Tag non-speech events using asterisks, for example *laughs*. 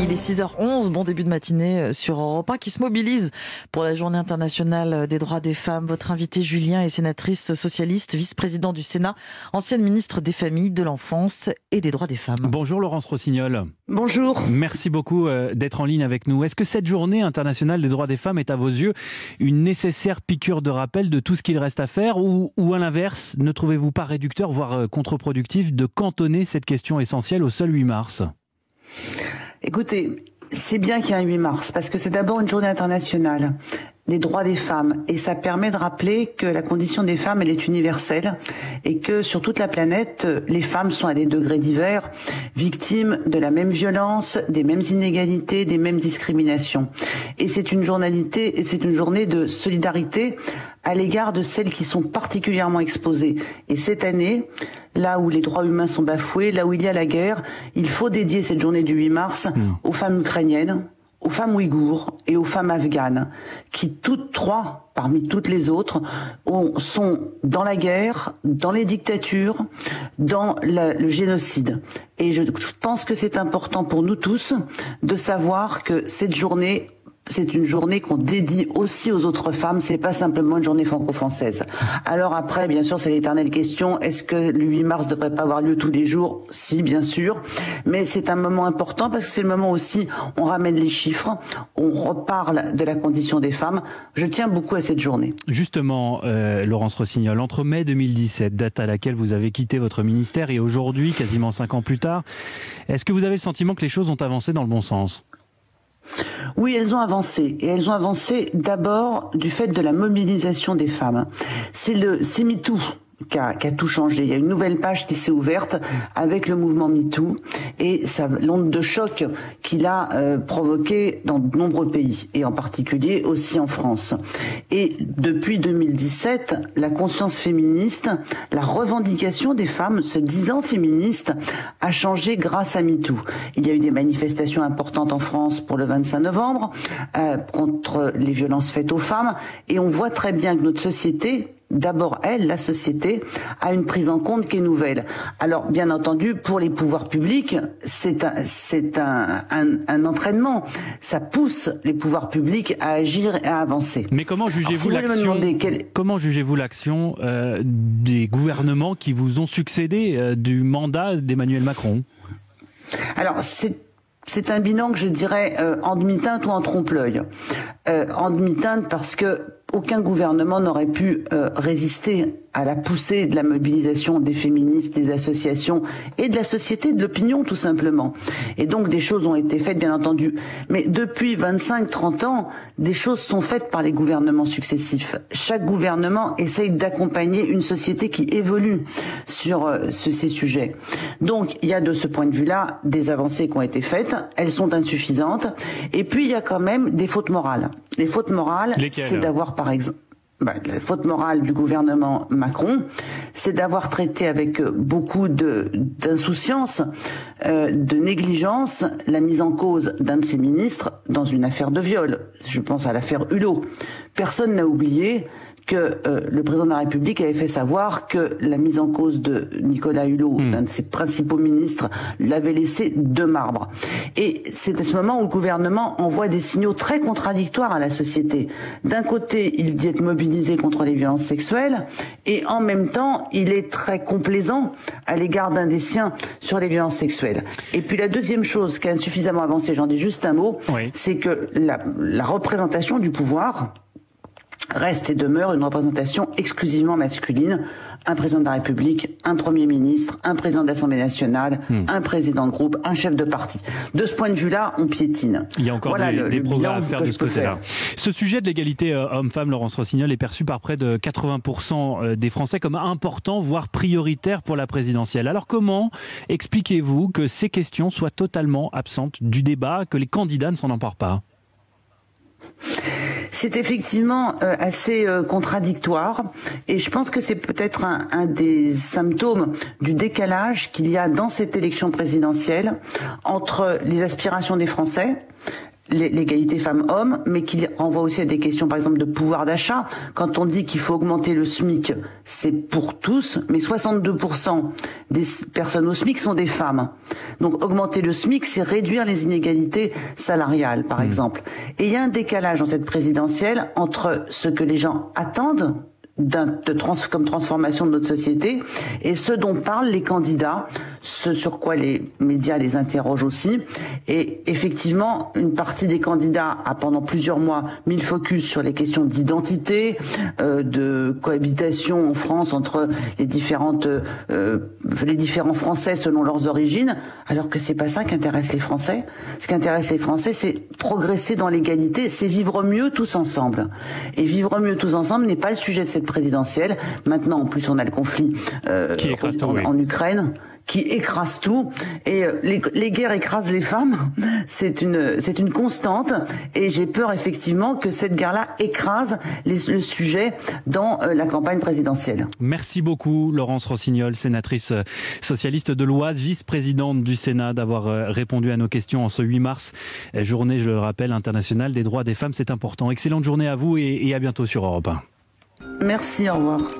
Il est 6h11, bon début de matinée euh, sur Europe 1 qui se mobilise pour la journée internationale des droits des femmes. Votre invité Julien est sénatrice socialiste, vice-président du Sénat, ancienne ministre des Familles, de l'Enfance et des droits des femmes. Bonjour Laurence Rossignol. Bonjour. Merci beaucoup euh, d'être en ligne avec nous. Est-ce que cette journée internationale des droits des femmes est à vos yeux une nécessaire piqûre de rappel de tout ce qu'il reste à faire ou, ou à l'inverse, ne trouvez-vous pas réducteur, voire euh, contre-productif de cantonner cette question essentielle au seul 8 mars? Écoutez, c'est bien qu'il y ait un 8 mars, parce que c'est d'abord une journée internationale des droits des femmes et ça permet de rappeler que la condition des femmes elle est universelle et que sur toute la planète les femmes sont à des degrés divers victimes de la même violence, des mêmes inégalités, des mêmes discriminations. Et c'est une journalité c'est une journée de solidarité à l'égard de celles qui sont particulièrement exposées. Et cette année, là où les droits humains sont bafoués, là où il y a la guerre, il faut dédier cette journée du 8 mars aux femmes ukrainiennes, aux femmes ouïghours et aux femmes afghanes, qui toutes trois, parmi toutes les autres, ont, sont dans la guerre, dans les dictatures, dans la, le génocide. Et je pense que c'est important pour nous tous de savoir que cette journée c'est une journée qu'on dédie aussi aux autres femmes, c'est pas simplement une journée franco-française. Alors après, bien sûr, c'est l'éternelle question, est-ce que le 8 mars devrait pas avoir lieu tous les jours? Si, bien sûr, mais c'est un moment important parce que c'est le moment aussi, on ramène les chiffres, on reparle de la condition des femmes. Je tiens beaucoup à cette journée. Justement, euh, Laurence Rossignol, entre mai 2017, date à laquelle vous avez quitté votre ministère, et aujourd'hui, quasiment cinq ans plus tard, est-ce que vous avez le sentiment que les choses ont avancé dans le bon sens? Oui, elles ont avancé. Et elles ont avancé d'abord du fait de la mobilisation des femmes. C'est le, c'est MeToo qui a, tout changé. Il y a une nouvelle page qui s'est ouverte avec le mouvement MeToo et l'onde de choc qu'il a euh, provoqué dans de nombreux pays et en particulier aussi en France. Et depuis 2017, la conscience féministe, la revendication des femmes se disant féministes a changé grâce à MeToo. Il y a eu des manifestations importantes en France pour le 25 novembre euh, contre les violences faites aux femmes et on voit très bien que notre société d'abord, elle, la société, a une prise en compte qui est nouvelle. Alors, bien entendu, pour les pouvoirs publics, c'est un, c'est un, un, un, entraînement. Ça pousse les pouvoirs publics à agir et à avancer. Mais comment jugez-vous si l'action quel... Comment jugez-vous l'action euh, des gouvernements qui vous ont succédé euh, du mandat d'Emmanuel Macron? Alors, c'est c'est un bilan que je dirais euh, en demi-teinte ou en trompe-l'œil. Euh, en demi-teinte parce que aucun gouvernement n'aurait pu euh, résister à la poussée de la mobilisation des féministes, des associations et de la société, de l'opinion tout simplement. Et donc des choses ont été faites, bien entendu. Mais depuis 25-30 ans, des choses sont faites par les gouvernements successifs. Chaque gouvernement essaye d'accompagner une société qui évolue sur euh, ces sujets. Donc il y a de ce point de vue-là des avancées qui ont été faites. Elles sont insuffisantes. Et puis il y a quand même des fautes morales. Les fautes morales, c'est d'avoir par exemple bah, la faute morale du gouvernement Macron, c'est d'avoir traité avec beaucoup d'insouciance, euh, de négligence, la mise en cause d'un de ses ministres dans une affaire de viol. Je pense à l'affaire Hulot. Personne n'a oublié que euh, le président de la République avait fait savoir que la mise en cause de Nicolas Hulot, hmm. l'un de ses principaux ministres, l'avait laissé de marbre. Et c'est à ce moment où le gouvernement envoie des signaux très contradictoires à la société. D'un côté, il dit être mobilisé contre les violences sexuelles, et en même temps, il est très complaisant à l'égard d'un des siens sur les violences sexuelles. Et puis la deuxième chose qui a insuffisamment avancé, j'en dis juste un mot, c'est que la, la représentation du pouvoir reste et demeure une représentation exclusivement masculine. Un président de la République, un Premier ministre, un président de l'Assemblée nationale, hmm. un président de groupe, un chef de parti. De ce point de vue-là, on piétine. Il y a encore voilà des, le, des progrès à faire de ce côté-là. Ce sujet de l'égalité euh, homme-femme, Laurence Rossignol, est perçu par près de 80% euh, des Français comme important, voire prioritaire pour la présidentielle. Alors comment expliquez-vous que ces questions soient totalement absentes du débat, que les candidats ne s'en emparent pas? C'est effectivement euh, assez euh, contradictoire. Et je pense que c'est peut-être un, un, des symptômes du décalage qu'il y a dans cette élection présidentielle entre les aspirations des Français, l'égalité femmes-hommes, mais qui renvoie aussi à des questions, par exemple, de pouvoir d'achat. Quand on dit qu'il faut augmenter le SMIC, c'est pour tous, mais 62% des personnes au SMIC sont des femmes. Donc augmenter le SMIC, c'est réduire les inégalités salariales, par mmh. exemple. Et il y a un décalage dans cette présidentielle entre ce que les gens attendent de trans, comme transformation de notre société et ce dont parlent les candidats, ce sur quoi les médias les interrogent aussi. Et effectivement, une partie des candidats a pendant plusieurs mois mis le focus sur les questions d'identité, euh, de cohabitation en France entre les différentes euh, les différents Français selon leurs origines, alors que c'est pas ça qui intéresse les Français. Ce qui intéresse les Français, c'est progresser dans l'égalité, c'est vivre mieux tous ensemble. Et vivre mieux tous ensemble n'est pas le sujet de cette présidentielle. Maintenant, en plus, on a le conflit euh, en, Ukraine qui écrase tout. Et euh, les, guerres écrasent les femmes. *laughs* C'est une c'est une constante. Et j'ai peur effectivement que cette guerre-là écrase le sujet dans euh, la campagne présidentielle. Merci beaucoup Laurence Rossignol sénatrice socialiste de l'Oise vice-présidente du Sénat d'avoir répondu à nos questions en ce 8 mars journée je le rappelle internationale des droits des femmes. C'est important. Excellente journée à vous et, et à bientôt sur Europe 1 Merci, au revoir.